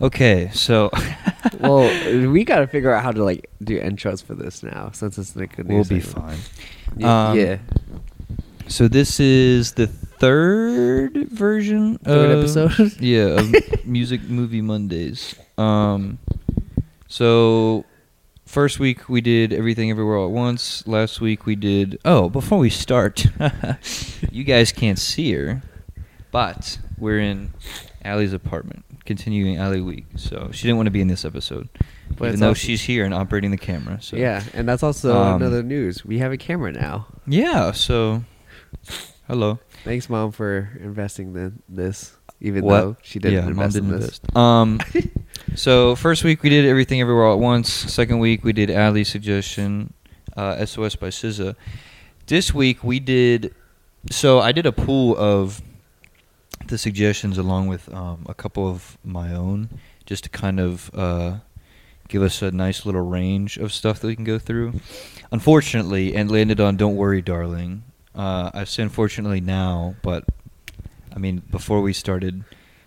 Okay, so well, we got to figure out how to like do intros for this now, since it's like a new we'll be segment. fine. Y- Um, yeah, So this is the third version Third of episode? yeah, of Music Movie Mondays. Um so first week we did Everything Everywhere All at Once. Last week we did Oh, before we start, you guys can't see her, but we're in Ali's apartment, continuing Ali week. So she didn't want to be in this episode. But even it's though also- she's here and operating the camera. So yeah, and that's also Um, another news. We have a camera now. Yeah, so hello. Thanks, mom, for investing in this, even What? though she didn't invest in didn't this. invest. Um, so first week we did everything everywhere all at once. Second week we did Ali's suggestion, uh, SOS by SZA. This week we did. So I did a pool of the suggestions along with um, a couple of my own, just to kind of uh, give us a nice little range of stuff that we can go through. Unfortunately, and landed on "Don't Worry, Darling." Uh, I say unfortunately now, but I mean before we started,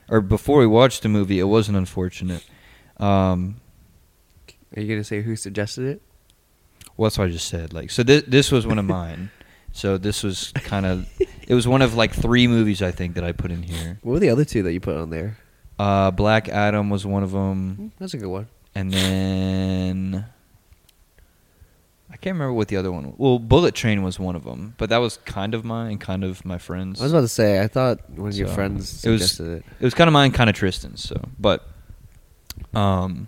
or before we watched the movie, it wasn't unfortunate. Um, Are you gonna say who suggested it? well, that's what I just said. Like, so this this was one of mine. So this was kind of, it was one of like three movies I think that I put in here. What were the other two that you put on there? Uh, Black Adam was one of them, That's a good one. and then I can't remember what the other one. Well, Bullet Train was one of them, but that was kind of mine and kind of my friend's. I was about to say. I thought one of your So, friends it was- suggested it. It was kind of mine, kind of Tristan's. So, but, um,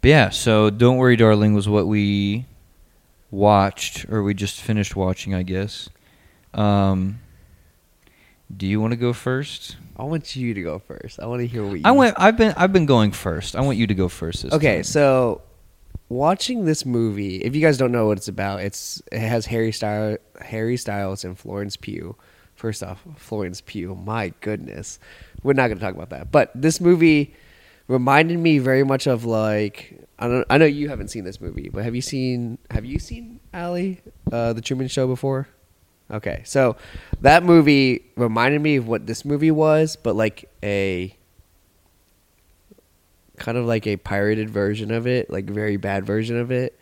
but yeah. So, "Don't Worry, Darling" was what we watched, or we just finished watching, I guess. Um, do you want to go first? I want you to go first. I want to hear what you. I went. I've been. I've been going first. I want you to go first. This Okay, time. so watching this movie, if you guys don't know what it's about, it's it has Harry Styles, Harry Styles and Florence Pugh. First off, Florence Pugh, my goodness, we're not going to talk about that. But this movie reminded me very much of like I don't. I know you haven't seen this movie, but have you seen? Have you seen Ali, uh, the Truman Show before? Okay, so that movie reminded me of what this movie was, but like a kind of like a pirated version of it, like a very bad version of it.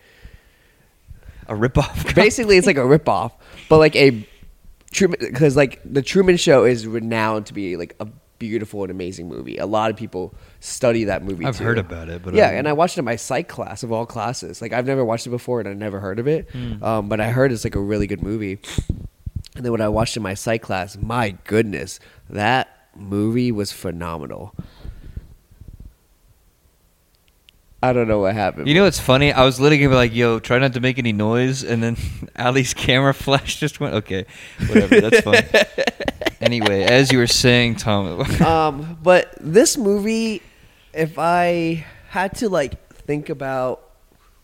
a ripoff. Basically, it's like a ripoff, but like a Truman because like the Truman Show is renowned to be like a beautiful and amazing movie. A lot of people study that movie. I've too. heard about it, but yeah, I- and I watched it in my psych class of all classes. Like I've never watched it before, and I never heard of it. Hmm. Um, but I heard it's like a really good movie. And then when I watched it in my psych class, my goodness, that movie was phenomenal. I don't know what happened. You know what's funny? I was literally gonna be like, "Yo, try not to make any noise," and then Ali's camera flash just went. Okay, whatever. That's fine. anyway, as you were saying, Tom. um, but this movie, if I had to like think about,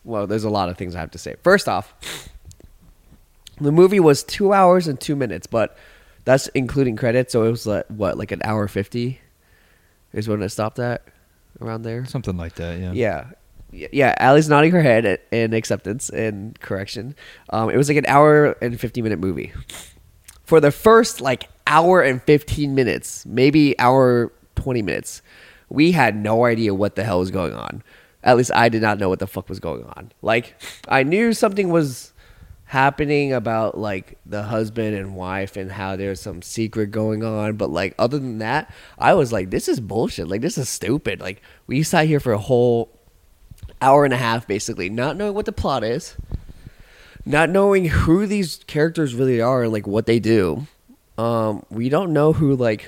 well, there's a lot of things I have to say. First off, the movie was two hours and two minutes, but that's including credits, so it was like what, like an hour fifty, is when it stopped at, around there. Something like that. Yeah. Yeah. Yeah, Ali's nodding her head at- in acceptance and correction. Um, it was like an hour and 50 minute movie. For the first like hour and 15 minutes, maybe hour 20 minutes, we had no idea what the hell was going on. At least I did not know what the fuck was going on. Like, I knew something was happening about like the husband and wife and how there's some secret going on. But like other than that i was like this is bullshit. Like this is stupid. Like we sat here for a whole hour and a half basically not knowing what the plot is not knowing who these characters really are and like what they do. Um we don't know who like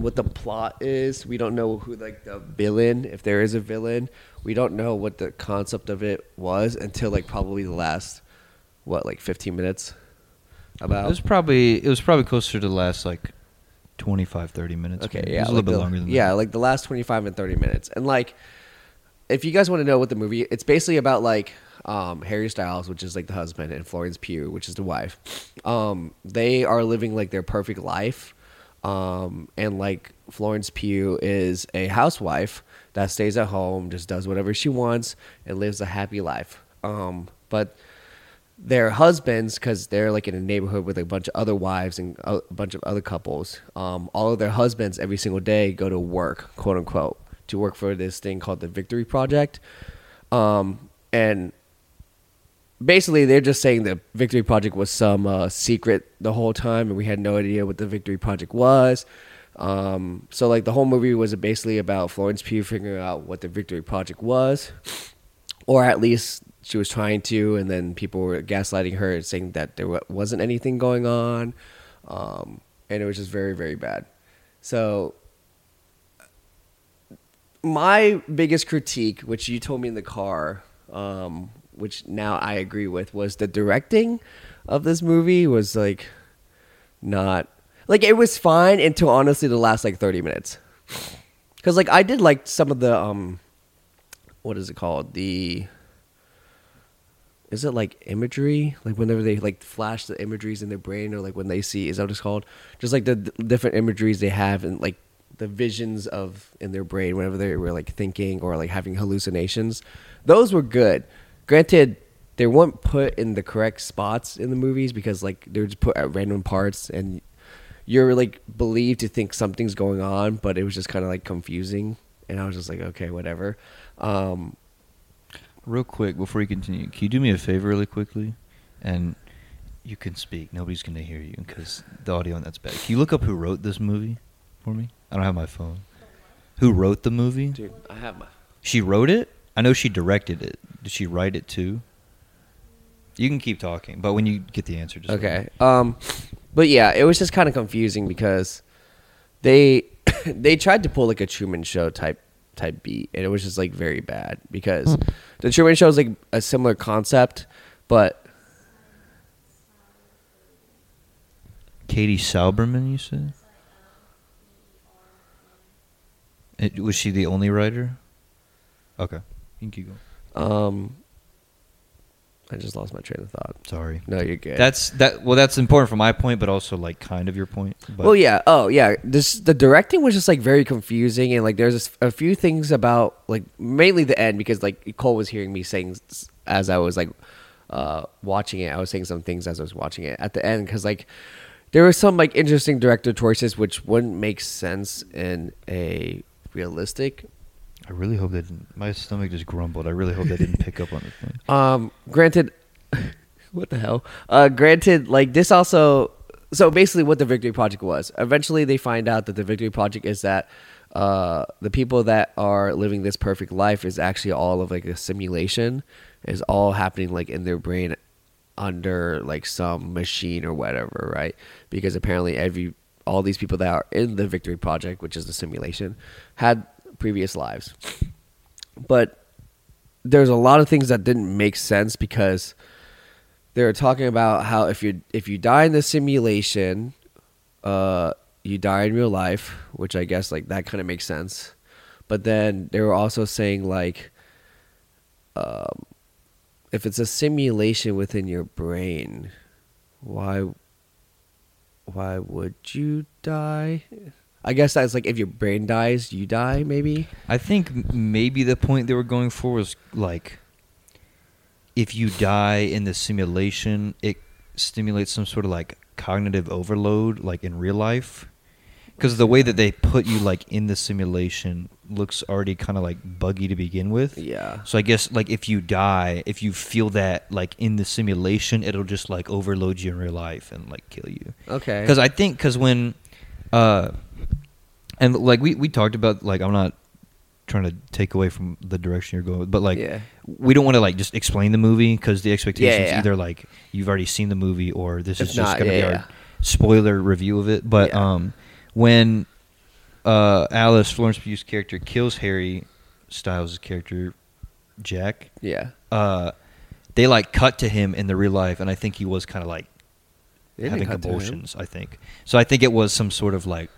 what the plot is we don't know who like the villain if there is a villain we don't know what the concept of it was until like probably the last what like 15 minutes About It was probably it was probably closer to the last like 25, 30 minutes. Okay, maybe. yeah, it was a like little bit the- longer than yeah, that. like the last twenty five and thirty minutes, and like if you guys want to know what the movie, it's basically about like um, Harry Styles, which is like the husband, and Florence Pugh, which is the wife. Um, they are living like their perfect life, um, and like Florence Pugh is a housewife that stays at home, just does whatever she wants, and lives a happy life. Um, but their husbands, because they're like in a neighborhood with a bunch of other wives and a bunch of other couples. Um, all of their husbands every single day go to work, quote unquote, to work for this thing called the Victory Project. Um, and basically, they're just saying the Victory Project was some uh, secret the whole time, and we had no idea what the Victory Project was. Um, so, like, the whole movie was basically about Florence Pugh figuring out what the Victory Project was, or at least she was trying to, and then people were gaslighting her and saying that there wasn't anything going on, um, and it was just very, very bad. So, my biggest critique, which you told me in the car, um, which now I agree with, was the directing of this movie was like not like it was fine until honestly the last like 30 minutes. Cuz like I did like some of the um what is it called? The is it like imagery? Like whenever they like flash the imageries in their brain, or like when they see, is that what it's called? Just like the d- different imageries they have, and like the visions of in their brain whenever they were like thinking or like having hallucinations. Those were good. Granted, they weren't put in the correct spots in the movies because like they were just put at random parts, and you're like believed to think something's going on, but it was just kind of like confusing. And I was just like, okay, whatever. Um, Real quick before you continue, can you do me a favor really quickly? And you can speak. Nobody's going to hear you because the audio on that's bad. Can you look up who wrote this movie for me? I don't have my phone. Who wrote the movie? dude, I have my. She wrote it? I know she directed it. Did she write it too? You can keep talking, but when you get the answer, just Okay. Um, but yeah, it was just kind of confusing because they they tried to pull like a Truman Show type type beat, and it was just like very bad because the Truman Show is like a similar concept, but Katie Silberman, you said? It, was she the only writer? Okay. You can keep going. um, I just lost my train of thought. Sorry. No, you're good. That's that. Well, that's important for my point, but also like kind of your point. But well, yeah. Oh, yeah. This the directing was just like very confusing, and like there's a few things about like mainly the end because like Cole was hearing me saying as I was like uh, watching it, I was saying some things as I was watching it at the end because like there were some like interesting director choices which wouldn't make sense in a realistic. I really hope that didn't, my stomach just grumbled. I really hope that didn't pick up on the thing. Um, granted, what the hell? Uh, granted, like this also. So basically, what the Victory Project was. Eventually, they find out that the Victory Project is that uh, the people that are living this perfect life is actually all of like a simulation. Is all happening like in their brain under like some machine or whatever, right? Because apparently, every all these people that are in the Victory Project, which is the simulation, had previous lives. But there's a lot of things that didn't make sense because they were talking about how if you if you die in the simulation, uh, you die in real life, which I guess like that kind of makes sense. But then they were also saying like, um, if it's a simulation within your brain, why why would you die? I guess that's like if your brain dies, you die. Maybe. I think maybe the point they were going for was like, if you die in the simulation, it stimulates some sort of like cognitive overload, like in real life. Because the way that they put you like in the simulation looks already kind of like buggy to begin with. Yeah. So I guess like if you die, if you feel that like in the simulation, it'll just like overload you in real life and like kill you. Okay. Because I think because when, uh, and like we we talked about like I'm not trying to take away from the direction you're going, but like Yeah. we don't want to like just explain the movie because the expectations yeah. either like you've already seen the movie or this If is just not, gonna yeah, be yeah. our spoiler review of it. But Yeah. um, when uh Alice Florence Pugh's character kills Harry Styles' character Jack, yeah. uh, they like cut to him in the real life, and I think he was kind of like having to convulsions. I think so. I think it was some sort of like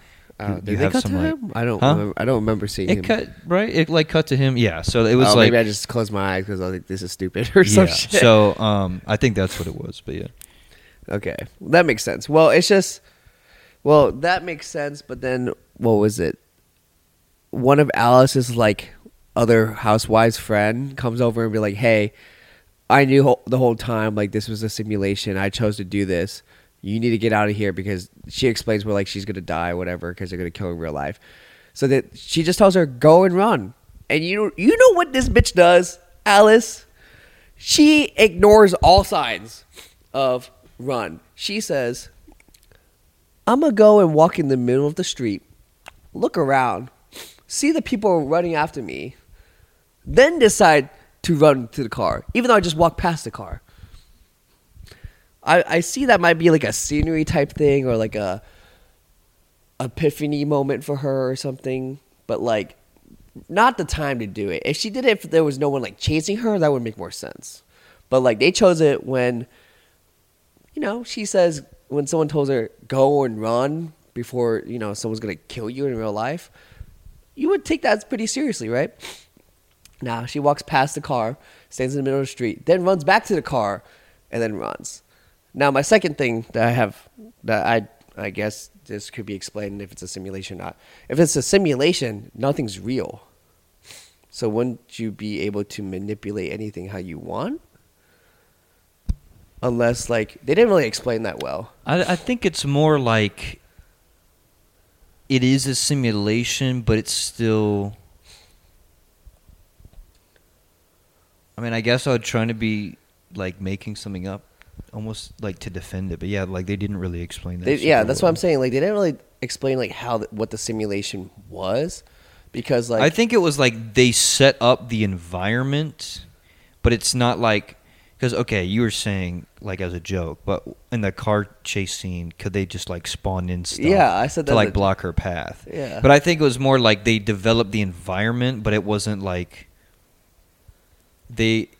Uh, did you they cut to like him? I don't. Huh? Remember, I don't remember seeing him. it cut right. It like cut to him. Yeah. So it was oh, like maybe I just closed my eyes because I was like, "This is stupid" or some shit. So um, I think that's what it was. But yeah, okay, that makes sense. Well, it's just, well, that makes sense. But then, what was it? One of Alice's like other housewives' friend comes over and be like, "Hey, I knew the whole time like this was a simulation. I chose to do this. You need to get out of here because she explains where like she's gonna die, or whatever, because they're gonna kill her in real life. So that she just tells her go and run. And you you know what this bitch does, Alice? She ignores all signs of run. She says, "I'm gonna go and walk in the middle of the street, look around, see the people running after me, then decide to run to the car, even though I just walked past the car. I, I see that might be like a scenery type thing or like a epiphany moment for her or something, but like not the time to do it. If she did it if there was no one like chasing her, that would make more sense. But like they chose it when you know, she says when someone tells her go and run before, you know, someone's going to kill you in real life, you would take that pretty seriously, right? Now she walks past the car, stands in the middle of the street, then runs back to the car, and then runs. Now my second thing that I have that I I guess this could be explained if it's a simulation or not. If it's a simulation, nothing's real. So wouldn't you be able to manipulate anything how you want? Unless like they didn't really explain that well. I, I think it's more like it is a simulation, but it's still. I mean, I guess I was trying to be like making something up, almost like to defend it. But yeah, like they didn't really explain that. They, yeah, that's what I'm saying. Like they didn't really explain like how the, what the simulation was, because like I think it was like they set up the environment, but it's not like because okay, you were saying like as a joke, but in the car chase scene, could they just like spawn in stuff? Yeah, I said to like block her path. Yeah. but I think it was more like they developed the environment, but it wasn't like they.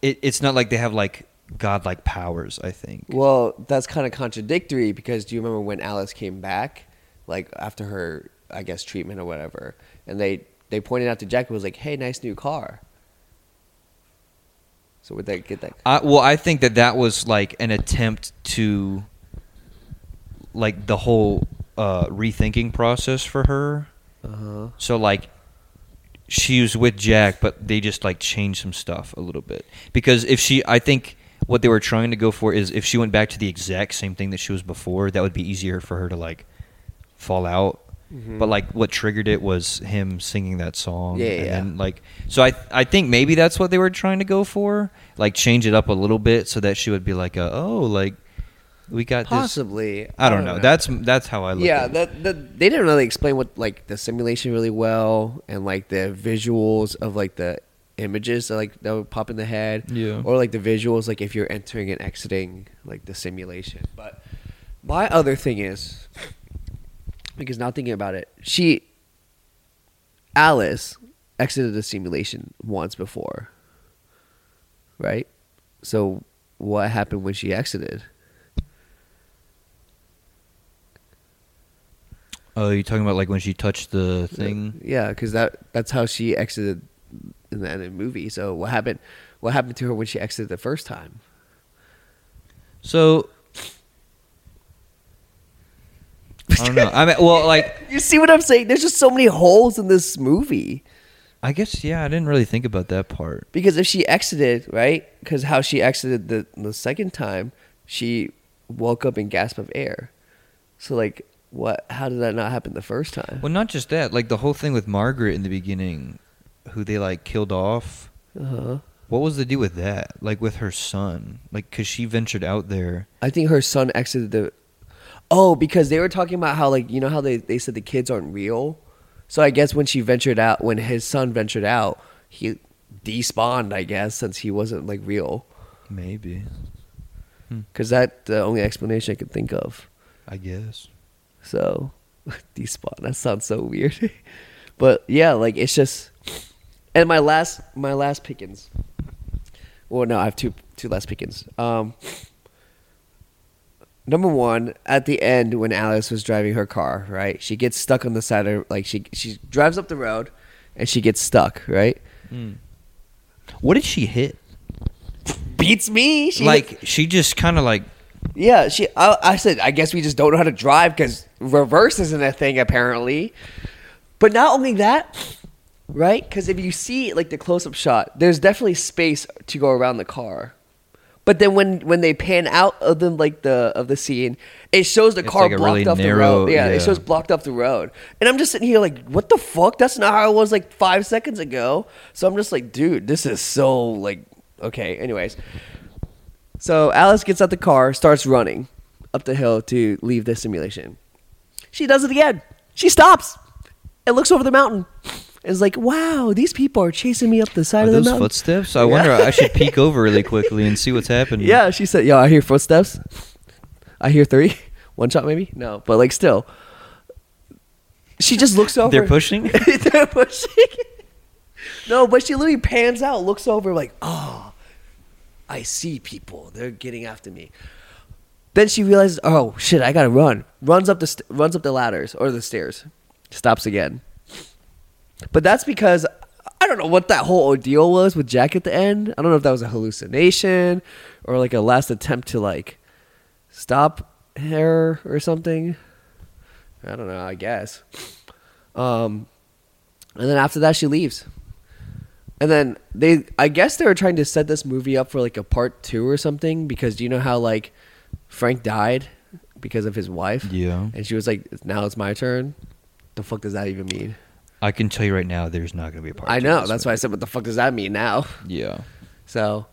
It, it's not like they have like godlike powers. I think. Well, that's kind of contradictory because do you remember when Alice came back, like after her, I guess, treatment or whatever, and they they pointed out to Jack was like, "Hey, nice new car." So would they get that? I, well, I think that that was like an attempt to, like the whole uh, rethinking process for her. Uh huh. So like, she was with Jack, but they just like changed some stuff a little bit because if she, I think what they were trying to go for is if she went back to the exact same thing that she was before, that would be easier for her to like fall out. Mm-hmm. But like, what triggered it was him singing that song. Yeah, and yeah. Then, like, so I I think maybe that's what they were trying to go for, like change it up a little bit so that she would be like, a, oh, like we got this. Possibly. I don't know. That's that's how I look. yeah. at it. That, that they didn't really explain what like the simulation really well and like the visuals of like the images that like that would pop in the head. Yeah. Or like the visuals like if you're entering and exiting like the simulation. But my other thing is because now thinking about it, she Alice exited the simulation once before. Right? So what happened when she exited? Oh, you're talking about like when she touched the thing. Yeah, because that that's how she exited in the end of the movie. So what happened? What happened to her when she exited the first time? So I don't know. I mean, well, like You see what I'm saying? There's just so many holes in this movie. I guess yeah. I didn't really think about that part. Because if she exited, right? Because how she exited the the second time, she woke up and gasp of air. So like, what? How did that not happen the first time? Well, not just that. Like the whole thing with Margaret in the beginning, who they like killed off. Uh huh. What was the deal with that? Like with her son, like because she ventured out there. I think her son exited the. Oh, because they were talking about how like you know how they they said the kids aren't real, so I guess when she ventured out, when his son ventured out, he despawned. I guess since he wasn't like real, Maybe. because that the only explanation I could think of. I guess. So despawn. That sounds so weird, but yeah, like it's just. And my last my last pickings. Well, no, I have two two last pickings. Um, number one, at the end when Alice was driving her car, right? She gets stuck on the side of like she she drives up the road, and she gets stuck, right? What did she hit? Beats me. She like she just kind of like Yeah, she. I, I said, I guess we just don't know how to drive because reverse isn't a thing apparently. But not only that, right? Because if you see like the close up shot, there's definitely space to go around the car. But then when when they pan out of the like the of the scene, it shows the It's car like blocked really off the road. Yeah, yeah. it shows blocked off the road. And I'm just sitting here like, what the fuck? That's not how it was like five seconds ago. So I'm just like, dude, this is so like okay. Anyways, so Alice gets out the car, starts running up the hill to leave the simulation. She does it again. She stops and looks over the mountain. Is like, wow, these people are chasing me up the side Are of the those mountain. footsteps? I wonder. I should peek over really quickly and see what's happening. Yeah, she said, "Yo, I hear footsteps. I hear three, one shot maybe. No, but like still, she just looks over. They're pushing? They're pushing. no, but she literally pans out, looks over, like, oh, I see people. They're getting after me. Then she realizes, oh shit, I gotta run. Runs up the st- runs up the ladders or the stairs. Stops again. But that's because I don't know what that whole ordeal was with Jack at the end. I don't know if that was a hallucination or like a last attempt to like stop her or something. I don't know. I guess. Um, and then after that, she leaves. And then they, I guess they were trying to set this movie up for like a part two or something because do you know how like Frank died because of his wife? Yeah. And she was like, "Now it's my turn." The fuck does that even mean? I can tell you right now, there's not going to be a part. I two know. That's why I said, "What the fuck does that mean now?" Yeah. So,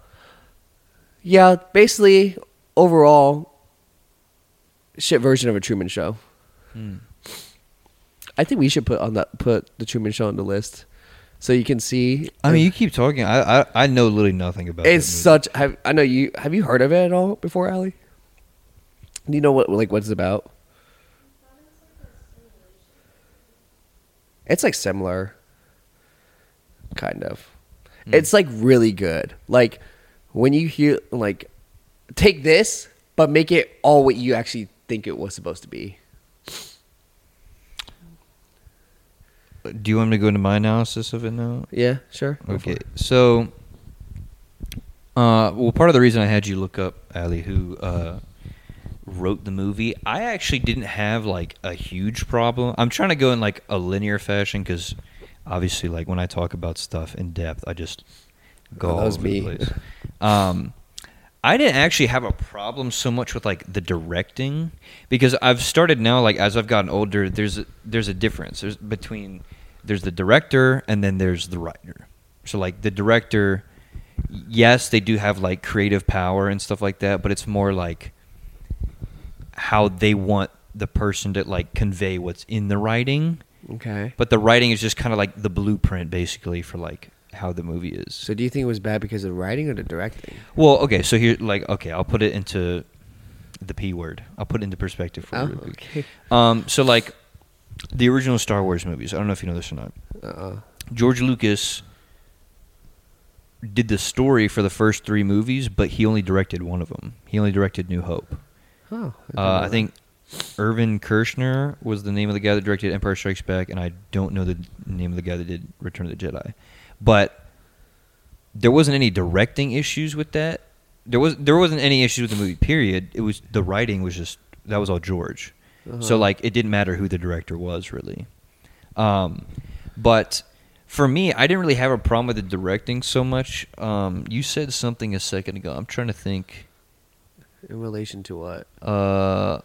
yeah, basically, overall, shit version of a Truman Show. Hmm. I think we should put on that put the Truman Show on the list, so you can see. I mean, you keep talking. I I, I know literally nothing about. It. It's movie. such. Have, I know you. Have you heard of it at all before, Ali? Do you know what like what it's about? It's like similar, kind of. Hmm. It's like really good. Like when you hear like take this, but make it all what you actually think it was supposed to be. Do you want me to go into my analysis of it now? Yeah, sure. Okay, so, uh, well, part of the reason I had you look up Ali, who uh, wrote the movie, I actually didn't have like a huge problem. I'm trying to go in like a linear fashion because obviously, like when I talk about stuff in depth, I just go Oh, all over the me. place. Um, I didn't actually have a problem so much with like the directing because I've started now like as I've gotten older there's a, there's a difference there's between there's the director and then there's the writer. So like the director yes, they do have like creative power and stuff like that, but it's more like how they want the person to like convey what's in the writing. Okay. But the writing is just kind of like the blueprint basically for like how the movie is. So do you think it was bad because of the writing or the directing? Well, okay, so here, like, okay, I'll put it into the p word. I'll put it into perspective for you. Oh, real okay. Um, so like, the original Star Wars movies. I don't know if you know this or not. Uh-uh. George Lucas did the story for the first three movies, but he only directed one of them. He only directed New Hope. Oh, didn't Uh, I think Irvin Kershner was the name of the guy that directed Empire Strikes Back, and I don't know the name of the guy that did Return of the Jedi. But there wasn't any directing issues with that. There was there wasn't any issues with the movie. Period. It was the writing was just that was all George. So Uh-huh. like it didn't matter who the director was really. Um, but for me, I didn't really have a problem with the directing so much. Um, you said something a second ago. I'm trying to think in relation to what? uh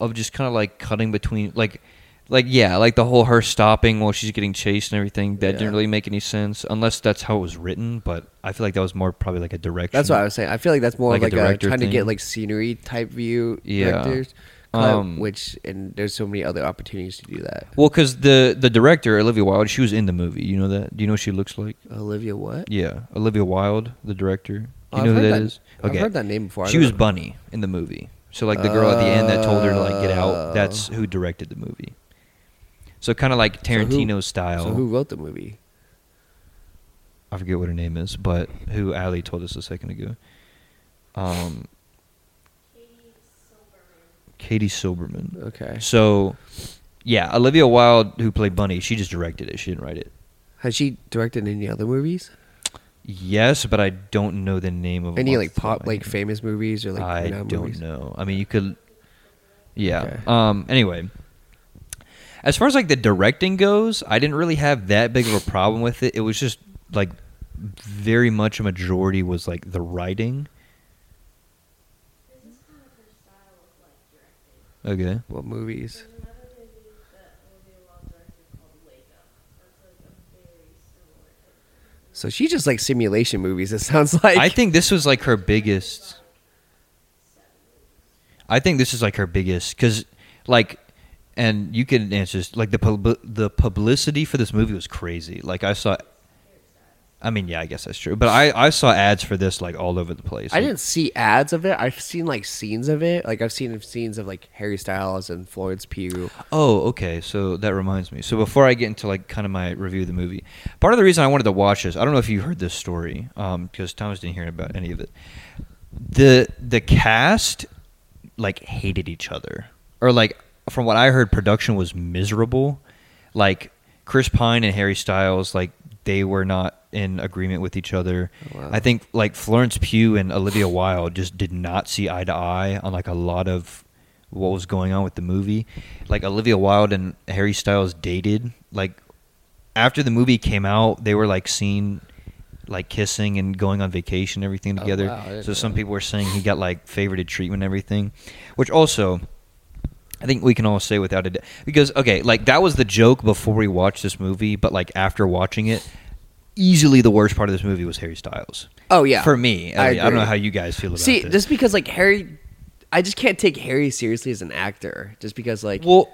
of just kind of like cutting between like like yeah like the whole her stopping while she's getting chased and everything that Yeah. didn't really make any sense unless that's how it was written but i feel like that was more probably like a direction That's what I was saying. I feel like that's more Like like, a a, trying to get like scenery type view Yeah. directors. Um, which and there's so many other opportunities to do that. well because the the director olivia wilde she was in the movie you know that do you know what she looks like Olivia, what? yeah olivia wilde the director Oh, you I've know who that that- is I've heard that name before. I she was know. bunny in the movie so like the girl at the end that told her to like get out that's Oh. who directed the movie so kind of like So who- tarantino style So who wrote the movie? I forget what her name is, but who Ali told us a second ago. Um, Katie Silberman. Okay. So, yeah, Olivia Wilde, who played Bunny, she just directed it. She didn't write it. Has she directed any other movies? Yes, but I don't know the name of Any like pop, like head. famous movies or like I renowned don't movies? know. I mean, you could. Yeah. Okay. Um. Anyway, As far as like the directing goes, I didn't really have that big of a problem with it. It was just like very much a majority was like the writing. This is kind of her style of like directing. Okay. What movies? There's another movie that Olivia Wilde directed called Wake Up. That's like a very similar type of movie. So she just like simulation movies. It sounds like. I think this was like her biggest. I think this is like her biggest because, like, and you can answer this. Like the pub- the publicity for this movie was crazy. Like I saw. I mean, yeah, I guess that's true. But I, I saw ads for this like all over the place. I didn't see ads of it. I've seen like scenes of it. Like I've seen scenes of like Harry Styles and Florence Pugh. Oh, okay. So that reminds me. So before I get into like kind of my review of the movie, part of the reason I wanted to watch this, I don't know if you heard this story, um, because Thomas didn't hear about any of it. The the cast like hated each other, or like from what I heard, production was miserable. Like Chris Pine and Harry Styles, like they were not in agreement with each other. Oh, wow. I think like Florence Pugh and Olivia Wilde just did not see eye to eye on like a lot of what was going on with the movie. Like Olivia Wilde and Harry Styles dated. Like after the movie came out, they were like seen like kissing and going on vacation, and everything Oh, together. wow, so some people were saying he got like favorited treatment and everything, which also. I think we can all say without a doubt because okay, like that was the joke before we watched this movie, but like after watching it, easily the worst part of this movie was Harry Styles. Oh yeah, For me, I, I I don't know how you guys feel about See, this. just because like Harry, I just can't take Harry seriously as an actor. Just because like Well,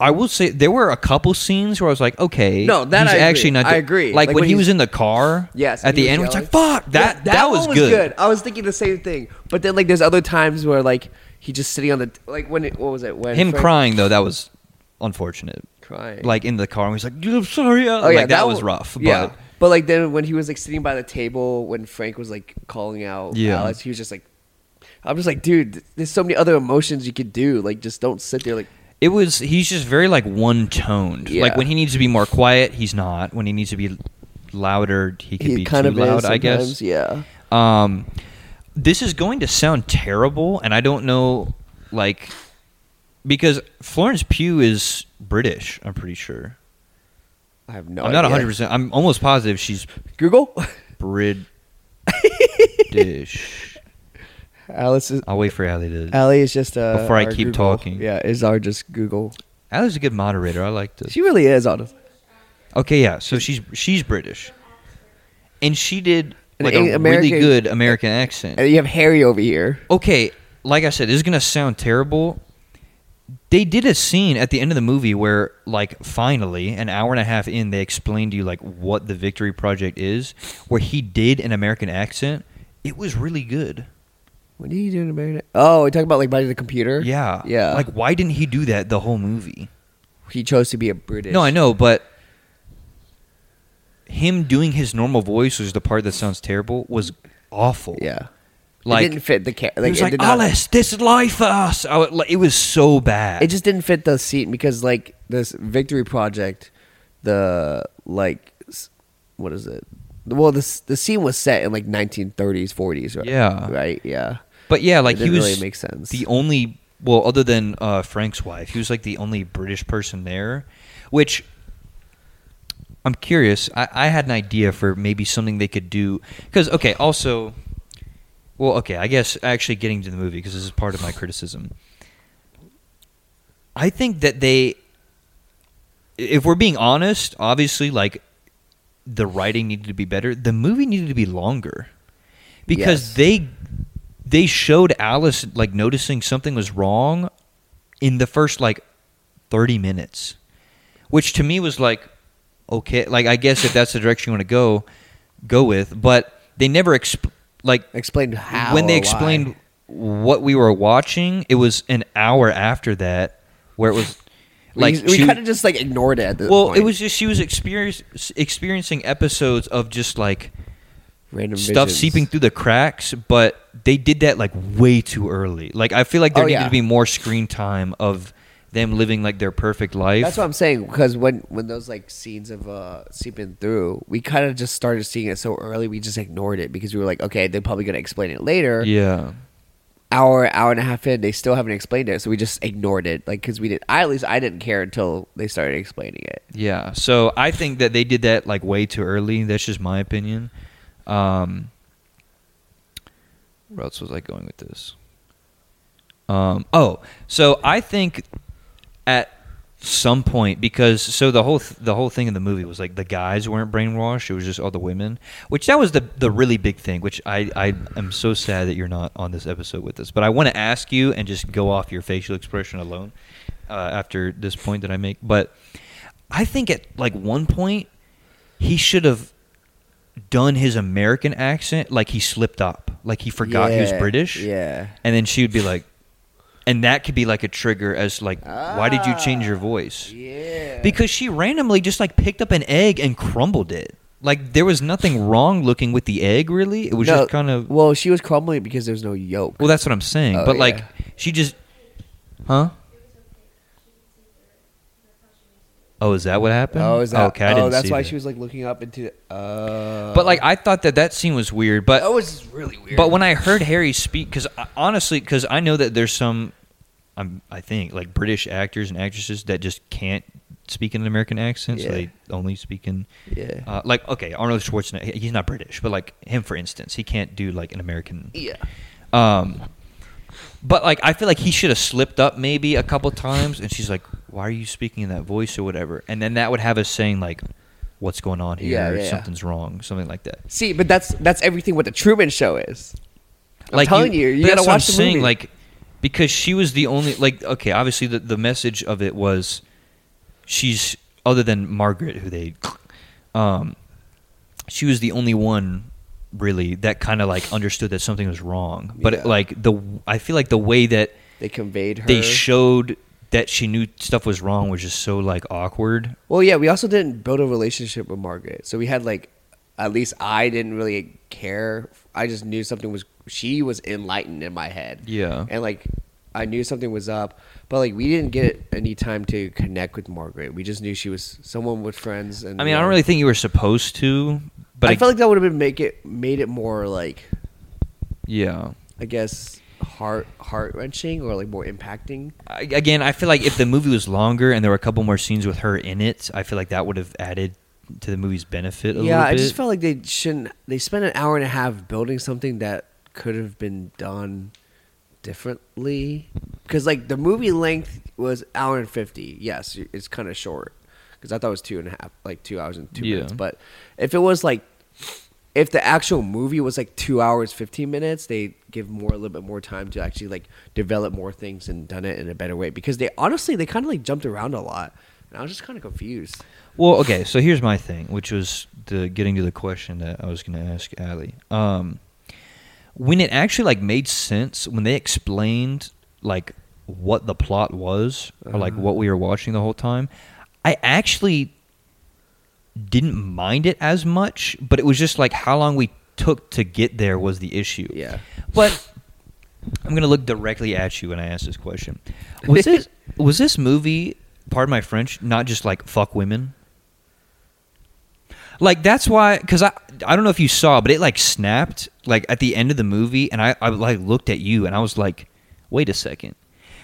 I will say there were a couple scenes where I was like, okay, No, that he's I agree. actually not. I agree. Like, Like when, when he was in the car. Yes, At the was end, it's like, fuck that. Yeah, that, was one good. I was thinking the same thing, but then like there's other times where like he just sitting on the like when it, what was it when Him Frank- crying though, that was unfortunate. crying Like in the car, and he's like, "I'm sorry." uh," oh yeah like, that, was wa- rough. yeah But but like then when he was like sitting by the table when Frank was like calling out Yeah. Alex he was just like I'm just like dude there's so many other emotions you could do like just don't sit there like it was. He's just very like one toned. Like when he needs to be more quiet, he's not. When he needs to be louder, he can he be kind too of loud. I guess. yeah Um, this is going to sound terrible, and I don't know, like, because Florence Pugh is British. I'm pretty sure. I have no I'm not 100. percent I'm almost positive she's Google British. Alice is I'll wait for Ali to. Ali is just uh Before I our keep Google. talking. yeah is our just Google Ali's a good moderator. I like this. she really is honestly Okay, yeah. So she's she's British, and she did An like A- a really good American accent. and you have Harry over here okay, like I said, this is gonna sound terrible. They did a scene at the end of the movie where, like, finally, an hour and a half in, they explained to you like what the Victory Project is, where he did an American accent. It was really good. What are oh, you doing about it? Oh, we talking about like by the computer. Yeah, yeah. Like, why didn't he do that the whole movie? he chose to be a British. No, I know, but him doing his normal voice, which is the part that sounds terrible, was awful. Yeah, like it didn't fit the car. He Like, was it like, Alice, this is life for us. I would- like, it was so bad. It just didn't fit the scene because like this Victory Project, the like, what is it? Well, this the scene was set in like 1930s, 40s, right? Yeah. right, yeah. but yeah, like it he was really make sense. the only well, other than uh, Frank's wife, he was like the only British person there. Which I'm curious. I, I had an idea for maybe something they could do because okay, also, well, okay, I guess actually getting to the movie because this is part of my criticism. I think that they, if we're being honest, obviously, like the writing needed to be better. The movie needed to be longer because Yes. they they showed Alice like noticing something was wrong in the first like 30 minutes, which to me was like okay, like I guess if that's the direction you want to go, go with. But they never exp- like explained how when they or why. explained what we were watching. It was an hour after that where it was like we, we kind of just like ignored it. At the well, point. it was just she was experiencing episodes of just like random stuff visions. seeping through the cracks, but they did that like way too early. Like I feel like there Oh, needed yeah. to be more screen time of them living like their perfect life. That's what I'm saying because when when those like scenes of uh seeping through, we kind of just started seeing it so early, we just ignored it because we were like, okay, they're probably gonna explain it later. yeah. hour, hour and a half in, they still haven't explained it, so we just ignored it. Like, because we did, I at least I didn't care until they started explaining it. Yeah. So I think that they did that like way too early. That's just my opinion. Um, where else was I going with this? Um, oh, so I think at some point because so the whole th- the whole thing in the movie was like the guys weren't brainwashed; it was just all the women. Which that was the the really big thing. Which I I am so sad that you're not on this episode with us. But I want to ask you and just go off your facial expression alone uh, after this point that I make. But I think at like one point he should have done his American accent like he slipped up, like he forgot he was British. Yeah. And then she would be like, and that could be like a trigger as like, why did you change your voice? Ah, Yeah. Because she randomly just like picked up an egg and crumbled it. Like there was nothing wrong looking with the egg, really. It was No, just kind of. Well, she was crumbling because there's no yolk. Well, that's what I'm saying. Oh, but like, she just, huh? Oh, is that what happened? oh, is that? okay? I oh, didn't that's see why that. she was like looking up into. Uh, But like, I thought that that scene was weird. But that was really weird. But when I heard Harry speak, because honestly, because I know that there's some, um, I think like British actors and actresses that just can't speak in an American accent, so Yeah. they only speak in, yeah, uh, like okay, Arnold Schwarzenegger, he's not British, but like him for instance, he can't do like an American. yeah, Um, but like I feel like he should have slipped up maybe a couple times, and she's like, "Why are you speaking in that voice or whatever?" And then that would have us saying like, "What's going on here? Yeah, yeah. Something's wrong," something like that. See, but that's that's everything what the Truman Show is. I'm telling you, you, but gotta watch I'm the saying, movie. Like, because she was the only like okay, obviously the the message of it was she's other than Margaret, who they, um, she was the only one really that kind of like understood that something was wrong. But Yeah. like the I feel like the way that they conveyed her. they showed that she knew stuff was wrong was just so like awkward. well, yeah, we also didn't build a relationship with Margaret, so we had like, at least I didn't really care. I just knew something was. She was enlightened in my head. Yeah. and like I knew something was up, but like we didn't get any time to connect with Margaret. We just knew she was someone with friends. And I mean, I uh, don't really think you were supposed to, but I felt like that would have been make it made it more like yeah. I guess heart heart wrenching or like more impacting. I, again, I feel like if the movie was longer and there were a couple more scenes with her in it, I feel like that would have added to the movie's benefit a yeah, I just felt like they shouldn't. They spent an hour and a half building something that could have been done differently. Because like the movie length was hour and fifty. Yes, it's kind of short. Because I thought it was two and a half, like two hours and two Yeah. minutes. But if it was like, if the actual movie was like two hours fifteen minutes, they give more a little bit more time to actually like develop more things and done it in a better way. Because they honestly they kind of like jumped around a lot, and I was just kind of confused. well, okay, so here's my thing, which was the getting to the question that I was going to ask Ali. Um, when it actually like made sense when they explained like what the plot was or like Uh-huh. what we were watching the whole time, I actually didn't mind it as much, but it was just like how long we took to get there was the issue. Yeah. But I'm gonna look directly at you when I ask this question. Was this was this movie, pardon my French, not just like fuck women? Like that's why, because I I don't know if you saw, but it like snapped like at the end of the movie, and I I like looked at you and I was like, wait a second,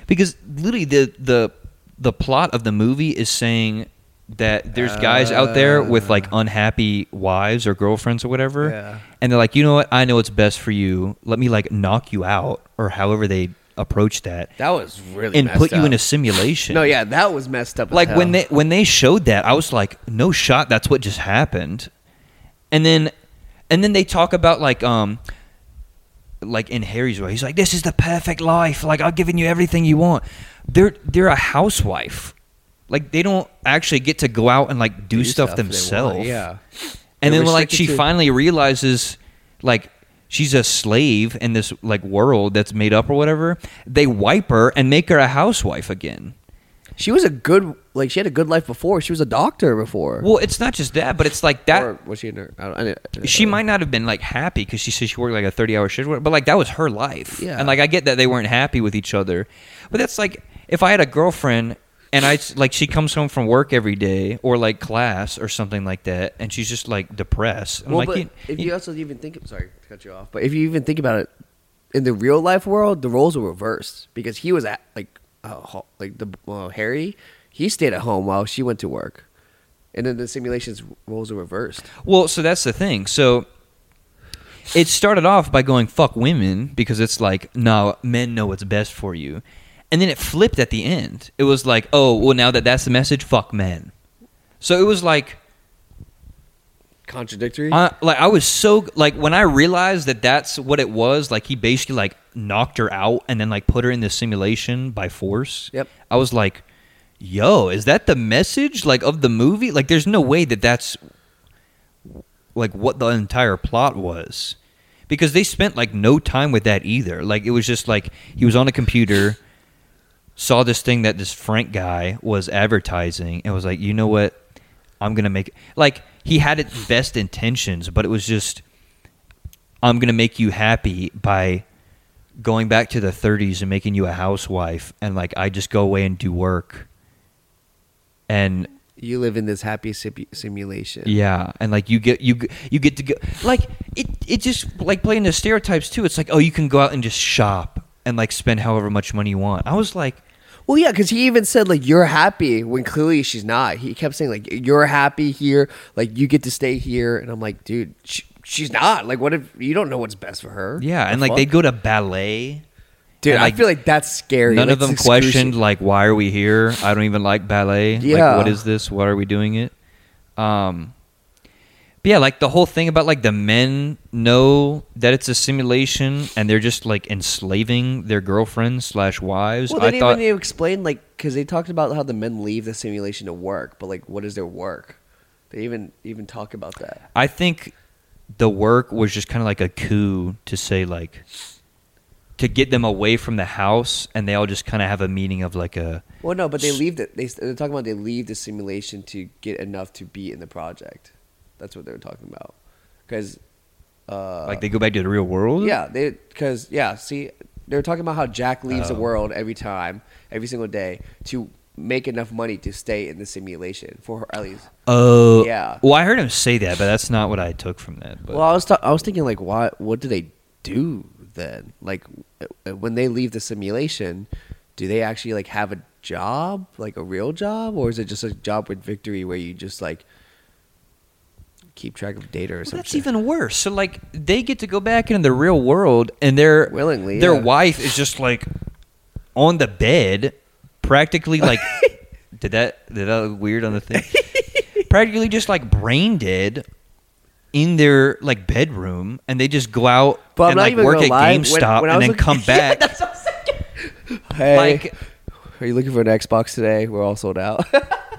because literally the the the plot of the movie is saying that there's guys out there with like unhappy wives or girlfriends or whatever Yeah. and they're like, you know what? I know what's best for you. Let me like knock you out, or however they approach that, That was really and messed put you in a up. simulation. No, yeah, that was messed up. as like when they when they showed that, I was like, no shot. That's what just happened. And then, and then they talk about like um. Like in Harry's way, he's like, "This is the perfect life. Like I've given you everything you want." They're they're a housewife. Like they don't actually get to go out and like do, stuff, they want, themselves. Yeah, And They're then like she to- finally realizes like she's a slave in this like world that's made up or whatever. They wipe her and make her a housewife again. she was a good like she had a good life before. She was a doctor before. Well, it's not just that, but it's like that or was she a nurse? I don't, I didn't she know. might not have been like happy because she said she worked like a 30 hour shift, but like that was her life. Yeah. And like I get that they weren't happy with each other, but that's like if I had a girlfriend and I like she comes home from work every day or like class or something like that, and she's just like depressed. I'm Well, like, but you- if you- you also even think, sorry to cut you off, but if you even think about it, in the real life world, the roles were reversed because he was at like uh, like the uh, Harry, he stayed at home while she went to work, and then the simulations roles are reversed. Well, so that's the thing. So it started off by going fuck women because it's like no, men know what's best for you, and then it flipped at the end. It was like, oh, well, now that that's the message, fuck men. So it was like, Contradictory. I, like I was so like when I realized that that's what it was. Like he basically like knocked her out and then like put her in the simulation by force. Yep. I was like, yo, is that the message like of the movie? Like, there's no way that that's like what the entire plot was because they spent like no time with that either. Like, it was just like he was on a computer, saw this thing that this Frank guy was advertising, and was like, you know what? I'm gonna make like he had its best intentions, but it was just I'm gonna make you happy by going back to the 30s and making you a housewife, and like I just go away and do work, and you live in this happy simu- simulation. yeah, and like you get you you get to go like it it just like playing the stereotypes too. It's like oh you can go out and just shop and like spend however much money you want. I was like. Well, yeah, because he even said like you're happy when clearly she's not. He kept saying like you're happy here, like you get to stay here, and I'm like, dude, sh- she's not. Like, what if you don't know what's best for her? Yeah, The and like fuck? they'd go to ballet. dude, and, I feel like that's scary. None of them questioned like why are we here? I don't even like ballet. Yeah. Like what is this? Why are we doing it? Um but yeah, like the whole thing about like the men know that it's a simulation and they're just like enslaving their girlfriends slash wives. Well, they I didn't thought even explain like because they talked about how the men leave the simulation to work, but like, what is their work? They even even talk about that. I think the work was just kind of like a coup to say like to get them away from the house and they all just kind of have a meaning of like a Well, no, but they leave the they they're talking about they leave the simulation to get enough to be in the project. That's what they were talking about. Because uh, like they go back to the real world. Yeah, they because yeah. See, they were talking about how Jack leaves the Oh. world every time, every single day, to make enough money to stay in the simulation for her at least. Oh, Yeah. Well, I heard him say that, but that's not what I took from that. But well, I was ta- I was thinking like, what what do they do then? Like, uh, when they leave the simulation, do they actually like have a job, like a real job, or is it just a job with victory where you just like keep track of data or Well, something? that's even worse. So like they get to go back into the real world, and their Willingly, their yeah. wife is just like on the bed, practically like. did that did that look weird on the thing? practically just like brain dead in their like bedroom, and they just go out But and like work at lie, GameStop when I and then looking- come Yeah, back. Hey, Like, are you looking for an Xbox today? We're all sold out.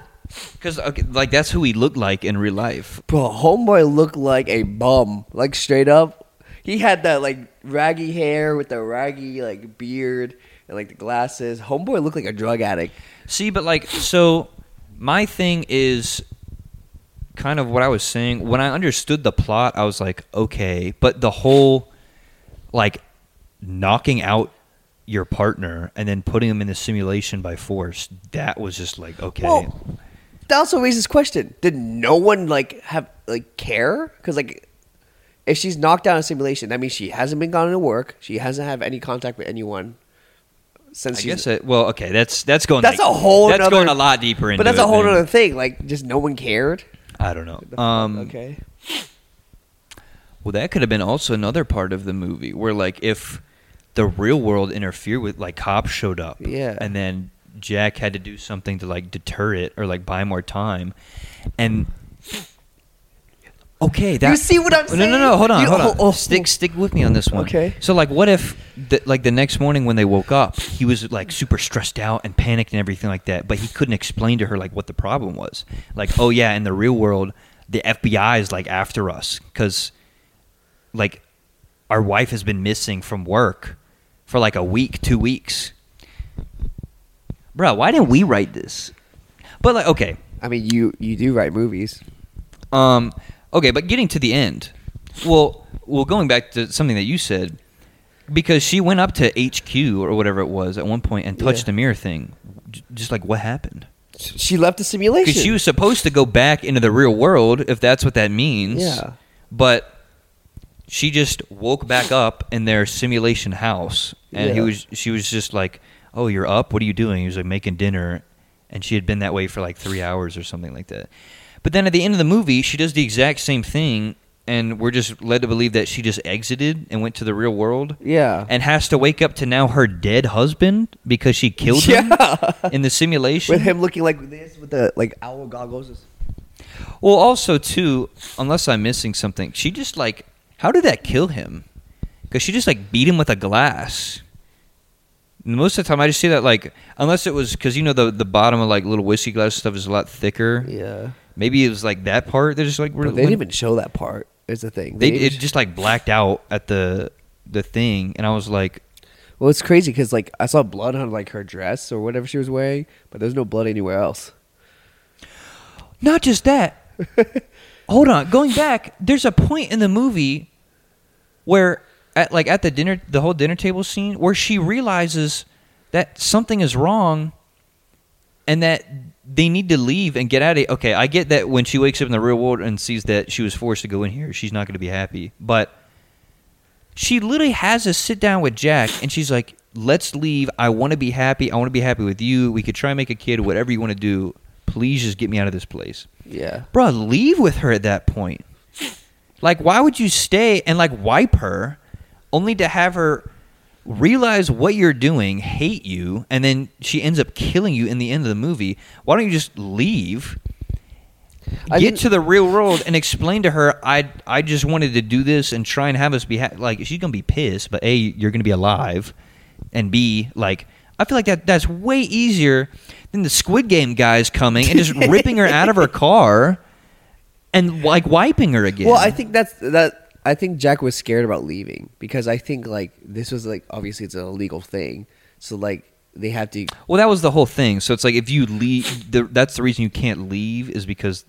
because okay, like that's who he looked like in real life. Bro, homeboy looked like a bum, like straight up. He had that like raggy hair with the raggy like beard and like the glasses. Homeboy looked like a drug addict. See, but like, so my thing is kind of what I was saying. When I understood the plot, I was like, okay, but the whole like knocking out your partner and then putting them in the simulation by force, that was just like, okay. Well, that also raises question: Did no one like have like care? Because like, if she's knocked out in a simulation, that means she hasn't been gone to work. She hasn't had any contact with anyone since I she's. guess it, well, okay, that's that's going. That's like- a whole That's nother- going a lot deeper into. but that's it a whole than- other thing. Like, just no one cared. I don't know. Um, okay. Well, that could have been also another part of the movie where, like, if the real world interfered with, like, cops showed up, Yeah. and then Jack had to do something to like deter it or like buy more time, and okay, that You see what I'm saying. No, no, no, hold on, You- hold on. Oh, oh, oh, stick, stick with me on this one. Okay. So, like, what if, the, like, the next morning when they woke up, he was like super stressed out and panicked and everything like that, but he couldn't explain to her like what the problem was. Like, oh yeah, in the real world, the FBI is like after us because, like, our wife has been missing from work for like a week, two weeks. Bro, why didn't we write this? But like, okay, I mean, you you do write movies. um, okay, but getting to the end. Well, well, going back to something that you said, because she went up to HQ or whatever it was at one point and touched Yeah. the mirror thing. J- Just like what happened? She left the simulation. Because she was supposed to go back into the real world, if that's what that means. Yeah. But she just woke back up in their simulation house, and he Yeah. was she was just like, "Oh, you're up. What are you doing?" He was like making dinner, and she had been that way for like three hours or something like that. But then at the end of the movie, she does the exact same thing, and we're just led to believe that she just exited and went to the real world Yeah. and has to wake up to now her dead husband because she killed him Yeah. in the simulation. with him looking like this with the like owl goggles. Well, also too, unless I'm missing something, she just like, how did that kill him? Because she just like beat him with a glass. Most of the time, I just see that like, unless it was because you know the the bottom of like little whiskey glass stuff is a lot thicker. Yeah. Maybe it was like that part. They're just like But they didn't even show that part. Is the thing. they didn't it just like blacked out at the the thing, and I was like, Well, it's crazy because like I saw blood on like her dress or whatever she was wearing, but there's no blood anywhere else. Not just that. Hold on, going back, there's a point in the movie where at like at the dinner the whole dinner table scene where she realizes that something is wrong and that they need to leave and get out of it. Okay, I get that when she wakes up in the real world and sees that she was forced to go in here, she's not going to be happy. But she literally has a sit down with Jack and she's like, "Let's leave. I want to be happy. I want to be happy with you. We could try and make a kid, whatever you want to do. Please just get me out of this place." Yeah. Bro, leave with her at that point. Like, why would you stay and like wipe her, only to have her realize what you're doing, hate you, and then she ends up killing you in the end of the movie? Why don't you just leave? I Get to the real world and explain to her, I I just wanted to do this and try and have us be ha-. like she's gonna be pissed, but a you're gonna be alive, and b like I feel like that that's way easier than the Squid Game guys coming and just ripping her out of her car and like wiping her again. Well, I think that's that. I think Jack was scared about leaving because I think like this was like obviously it's an illegal thing, so like they have to. Well, that was the whole thing. So it's like if you leave, the, that's the reason you can't leave is because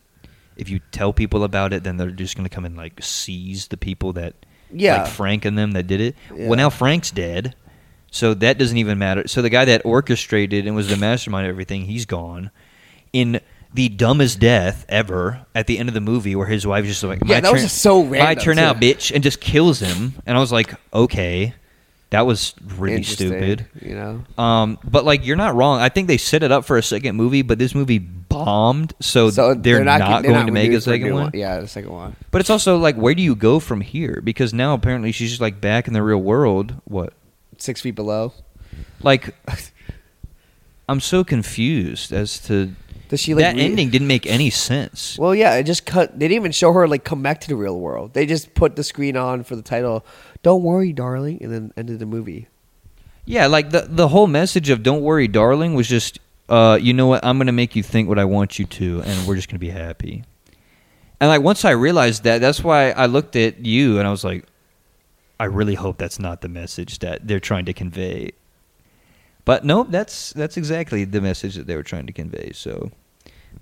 if you tell people about it, then they're just going to come and like seize the people that, Yeah. like Frank and them that did it. Yeah. Well, now Frank's dead, so that doesn't even matter. So the guy that orchestrated and was the mastermind of everything, he's gone. In the dumbest death ever at the end of the movie, where his wife just like, Yeah, "My that was turn- just so My random, turn out, bitch," and just kills him. And I was like, okay, that was really stupid. You know. Um, but like you're not wrong. I think they set it up for a second movie, but this movie bombed, so, So they're, not, they're going to make a second new one. Yeah, the second one. But it's also like, where do you go from here? Because now apparently she's just like back in the real world. What? Six feet below. Like, I'm so confused as to Does she like that re- ending didn't make any sense. Well, yeah, it just cut. They didn't even show her like come back to the real world. They just put the screen on for the title. Don't worry, darling, and then ended the movie. Yeah, like the the whole message of "Don't worry, darling" was just, uh, you know what? I'm gonna make you think what I want you to, and we're just gonna be happy. And like once I realized that, that's why I looked at you and I was like, I really hope that's not the message that they're trying to convey. But nope, that's that's exactly the message that they were trying to convey. So,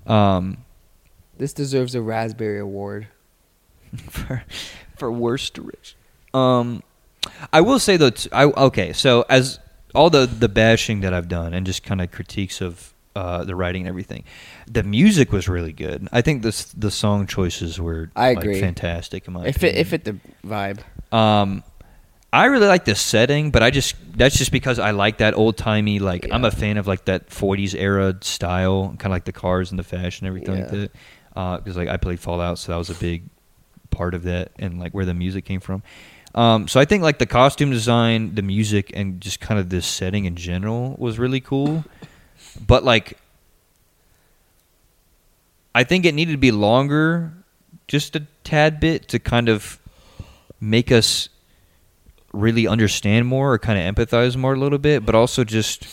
um, This deserves a Raspberry Award. for for worst rich. Um, I will say though, t- I okay. So as all the the bashing that I've done and just kind of critiques of uh, the writing and everything, the music was really good. I think this the song choices were I like, agree. fantastic. In my If it if it the vibe. Um, I really like the setting, but I just that's just because I like that old timey like I'm a fan of like that 40s era style, kind of like the cars and the fashion, and everything like Yeah. that. Because like I played Fallout, so that was a big part of that, and like where the music came from. Um, so I think like the costume design, the music, and just kind of this setting in general was really cool. But like, I think it needed to be longer, just a tad bit, to kind of make us really understand more or kind of empathize more a little bit, but also just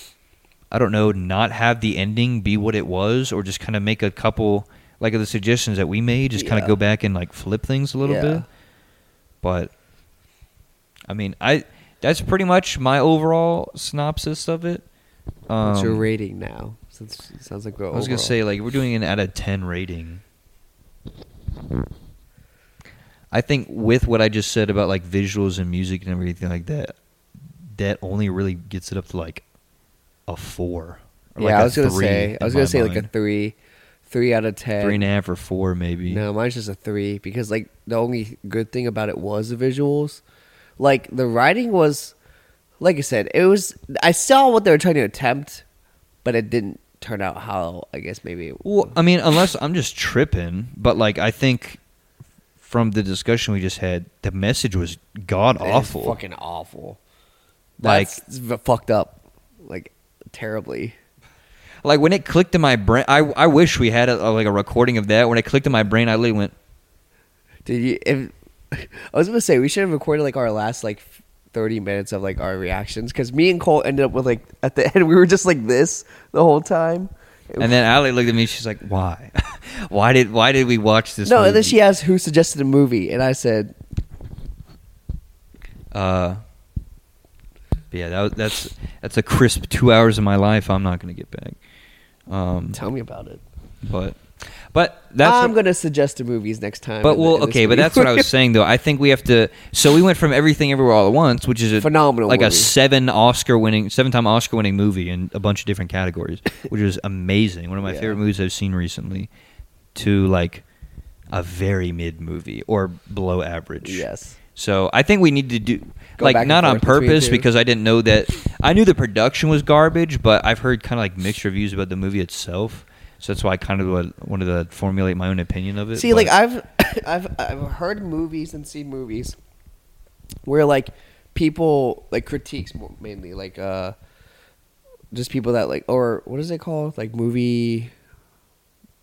I don't know, not have the ending be what it was, or just kind of make a couple like of the suggestions that we made, just kind of go back and like flip things a little Yeah. bit. But I mean, I that's pretty much my overall synopsis of it. Um, What's your rating now? Since it sounds like I was gonna say like we're doing an out of ten rating. I think with what I just said about like visuals and music and everything like that, that only really gets it up to like a four. Yeah, like I was gonna say. I was gonna say like a three, Three out of ten. three and a half or four maybe. No, mine's just a three because like the only good thing about it was the visuals. Like the writing was, like I said, it was. I saw what they were trying to attempt, but it didn't turn out how I guess maybe. It, Well, I mean, unless I'm just tripping, but like I think from the discussion we just had, the message was god awful. fucking awful. Like- That's fucked up, like terribly. Like when it clicked in my brain, I I wish we had a, like a recording of that. When it clicked in my brain, I literally went, Did you? If, I was gonna say we should have recorded like our last like thirty minutes of like our reactions because me and Cole ended up with like at the end we were just like this the whole time. And then Ali looked at me. She's like, "Why? why did why did we watch this?" no, and then she asked who suggested a movie, and I said, Uh, but yeah, that that's that's a crisp two hours of my life. I'm not gonna get back. Um, "Tell me about it." but but that's I'm what- gonna suggest the movies next time. But in the- well, in this okay, but movie. that's what I was saying though. I think we have to. So we went from everything everywhere all at once, which is a, Phenomenal like a movie. seven Oscar winning, seven time Oscar winning movie in a bunch of different categories, which is amazing. One of my Yeah. favorite movies I've seen recently. To like a very mid movie or below average. yes, So I think we need to do Go like and not on forth between purpose two. because I didn't know that I knew the production was garbage, but I've heard kind of like mixed reviews about the movie itself. So that's why I kind of wanted to formulate my own opinion of it. See, like I've I've I've heard movies and seen movies where like people like critiques mainly like uh just people that like or what is it called like movie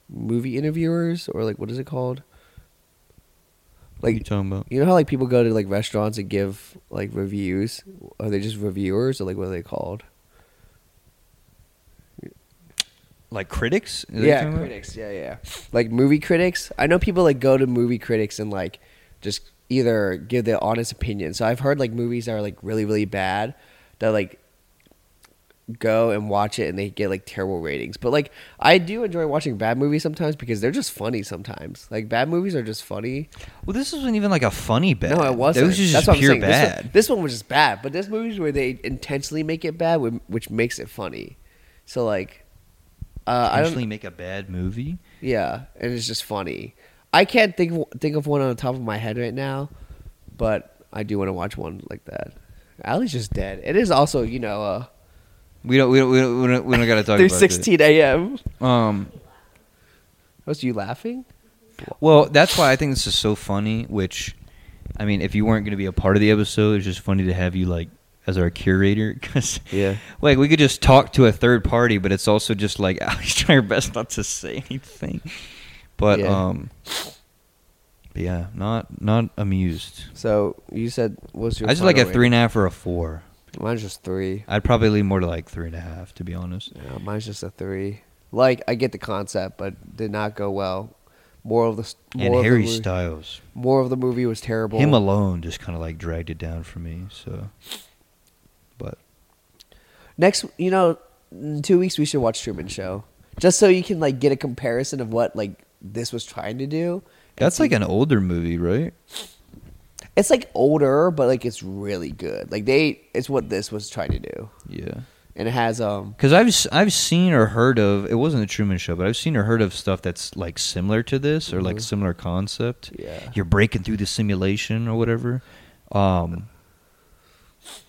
movie interviewers or like what is it called are you like talking about? you know how like people go to like restaurants and give like reviews are they just reviewers or like what are they called Like critics? Is that what you're yeah critics yeah yeah like movie critics. I know people like go to movie critics and like just either give their honest opinion. So i've heard like movies that are like really really bad that like go and watch it and they get like terrible ratings. But like i do enjoy watching bad movies sometimes because they're just funny sometimes. Like bad movies are just funny. Well, this wasn't even like a funny bad. no it wasn't. This was just That's what I'm pure saying. This one- bad. This, one, was just bad but there's movies where they intentionally make it bad which makes it funny. So like uh, I don't, Actually, make a bad movie. Yeah, and it's just funny. I can't think of, think of one on the top of my head right now, but I do want to watch one like that. Ali's just dead. It is also, you know, uh, We don't. We don't. We don't. We don't, we don't got to talk three about sixteen a.m. Um. Was you laughing? Well, that's why I think this is so funny. Which, I mean, if you weren't going to be a part of the episode, it's just funny to have you like as our curator because Yeah. like we could just talk to a third party, but it's also just like Alex trying her best not to say anything. But Yeah. um, but yeah, not not amused. So you said what's your? I just like a three and a half or a four. Mine's just three. I'd probably lean more to like three and a half, to be honest. Yeah, mine's just a three. Like I get the concept, but did not go well. More of the more And Harry movie- Styles, More of the movie was terrible. him alone, just kind of like dragged it down for me. So, but Next, you know, in two weeks we should watch Truman Show, just so you can like get a comparison of what like this was trying to do. that's like an older movie, right? It's like older, but like it's really good. Like they, it's what this was trying to do, Yeah. and it has um. Because I've I've seen or heard of it wasn't the Truman Show, but I've seen or heard of stuff that's like similar to this or like Mhm. similar concept. Yeah. You're breaking through the simulation or whatever. Um,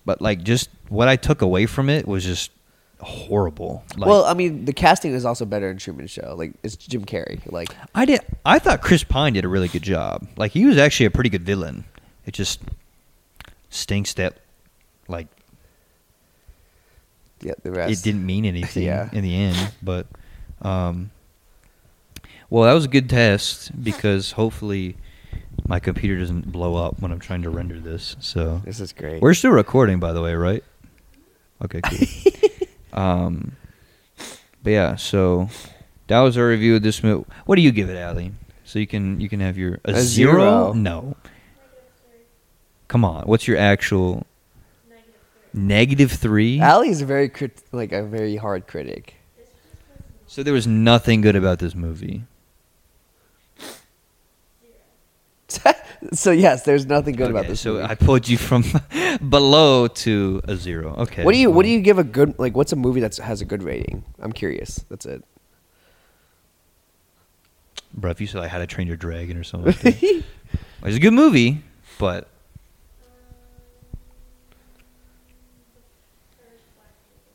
but like just what I took away from it was just horrible. Like, well, I mean, the casting is also better in Truman Show. Like it's Jim Carrey. Like I did. I thought Chris Pine did a really good job. Like he was actually a pretty good villain. It just stinks that like yeah, the rest. it didn't mean anything Yeah. in the end. But um, well, that was a good test because hopefully my computer doesn't blow up when I'm trying to render this. So This is great. we're still recording, by the way, right? Okay, cool. um, but yeah, so that was our review of this movie. What do you give it, Ali? So you can you can have your a, A zero? zero. No. Come on, what's your actual negative three? Ali's a very crit- like a very hard critic. So there was nothing good about this movie. so yes, there's nothing good about this. So movie. I pulled you from below to a zero. Okay. What do you What do you give a good like? What's a movie that has a good rating? I'm curious. That's it. Bro, if you said like How to Train Your Dragon or something, like it's a good movie, but First Black Widow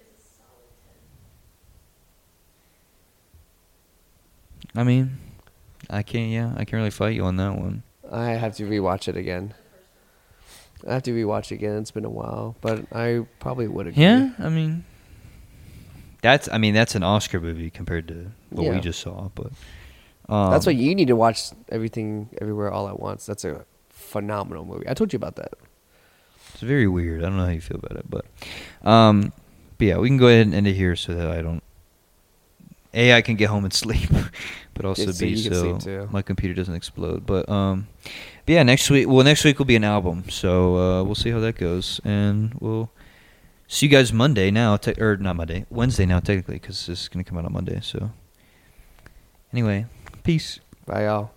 is a solid ten. I mean, I can't. Yeah, I can't really fight you on that one. I have to rewatch it again. I have to rewatch it again. It's been a while, but I probably would agree. Yeah, I mean, that's. I mean, that's an Oscar movie compared to what Yeah. we just saw. But um, That's why you need to watch everything, everywhere, all at once. That's a phenomenal movie. I told you about that. It's very weird. I don't know how you feel about it, but um, but yeah, we can go ahead and end it here so that I don't. A, I can get home and sleep, but also Yeah, so B, you can so my computer doesn't explode. But um, but yeah, next week. Well, next week will be an album, so uh, we'll see how that goes, and we'll see you guys Monday now, te- or not Monday, Wednesday now technically, because this is gonna come out on Monday. So anyway, peace. Bye, y'all.